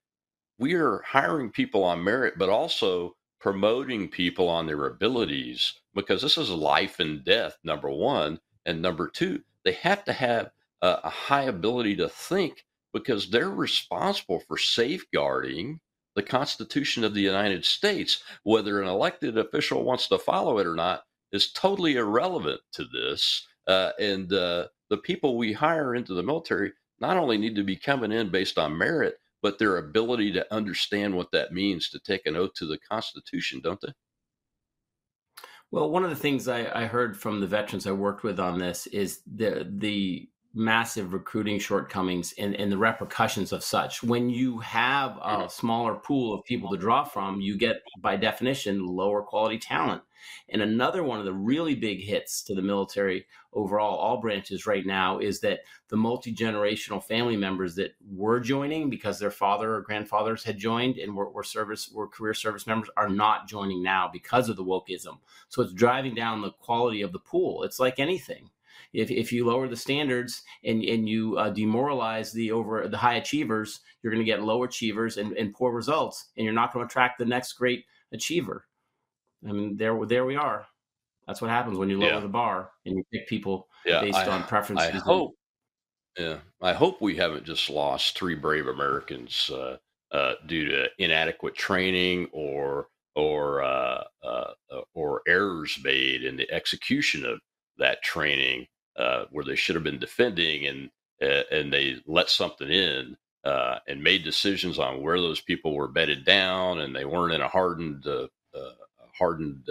we are hiring people on merit, but also promoting people on their abilities because this is life and death, number one. And number two, they have to have a, a high ability to think because they're responsible for safeguarding the Constitution of the United States. Whether an elected official wants to follow it or not is totally irrelevant to this. Uh, and uh, the people we hire into the military not only need to be coming in based on merit, but their ability to understand what that means to take an oath to the Constitution, don't they? Well, one of the things I, I, heard from the veterans I worked with on this is the the massive recruiting shortcomings and, and the repercussions of such. When you have a mm-hmm. smaller pool of people to draw from, you get, by definition, lower quality talent. And another one of the really big hits to the military overall, all branches right now, is that the multi generational family members that were joining because their father or grandfathers had joined and were, were service were career service members are not joining now because of the wokeism. So it's driving down the quality of the pool. It's like anything if, if you lower the standards and, and you uh, demoralize the over the high achievers, you're going to get low achievers and, and poor results, and you're not going to attract the next great achiever. I mean, there there we are. That's what happens when you lower yeah. the bar and you pick people yeah, based I, on preferences. I hope, yeah, I hope we haven't just lost three brave Americans uh, uh, due to inadequate training or or uh, uh or errors made in the execution of that training uh, where they should have been defending and and they let something in uh, and made decisions on where those people were bedded down and they weren't in a hardened uh, uh, hardened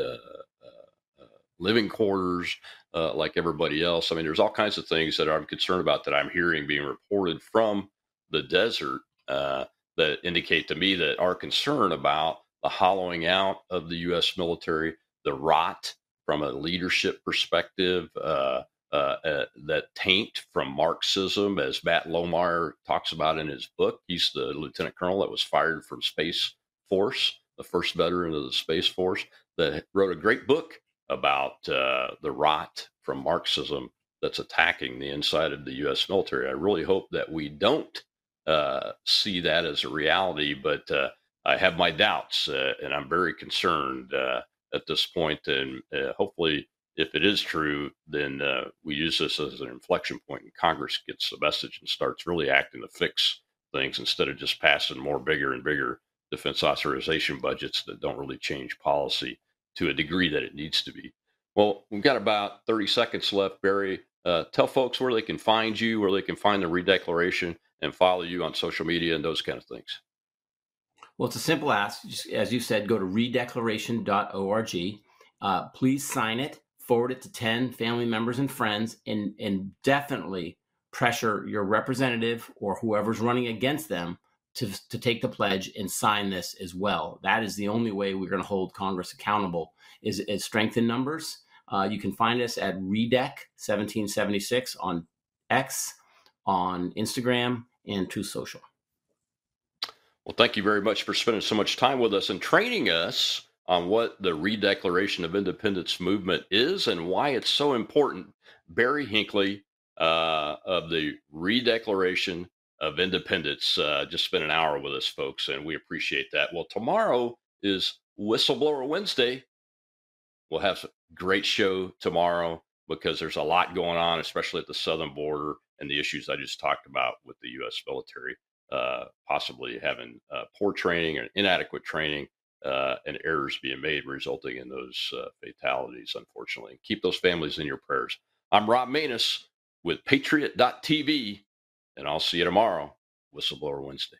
living quarters like everybody else. I mean, there's all kinds of things that I'm concerned about that I'm hearing being reported from the desert that indicate to me that our concern about the hollowing out of the U.S. military, the rot from a leadership perspective, uh, uh, uh, that taint from Marxism, as Matt Lohmeier talks about in his book. He's the lieutenant colonel that was fired from Space Force, the first veteran of the Space Force, that wrote a great book about uh, the rot from Marxism that's attacking the inside of the U.S. military. I really hope that we don't uh, see that as a reality, but uh, I have my doubts, uh, and I'm very concerned at this point, and hopefully if it is true, then uh, we use this as an inflection point, and Congress gets the message and starts really acting to fix things instead of just passing more bigger and bigger defense authorization budgets that don't really change policy to a degree that it needs to be. Well, we've got about 30 seconds left, Barry. Uh, tell folks where they can find you, where they can find the redeclaration, and follow you on social media and those kind of things. Well, it's a simple ask. Just, as you said, go to redeclaration.org. Uh, please sign it forward it to 10 family members and friends and and definitely pressure your representative or whoever's running against them to, to take the pledge and sign this as well. That is the only way we're going to hold Congress accountable is, is strength in numbers. Uh, you can find us at Redec 1776 on X, on Instagram, and Truth Social. Well, thank you very much for spending so much time with us and training us on what the Redeclaration of Independence movement is and why it's so important. Barry Hinckley uh, of the Redeclaration of Independence uh, just spent an hour with us, folks, and we appreciate that. Well, tomorrow is Whistleblower Wednesday. We'll have a great show tomorrow because there's a lot going on, especially at the southern border and the issues I just talked about with the U.S. military, uh, possibly having uh, poor training or inadequate training uh, and errors being made, resulting in those uh, fatalities, unfortunately. Keep those families in your prayers. I'm Rob Maness with Patriot.tv, and I'll see you tomorrow, Whistleblower Wednesday.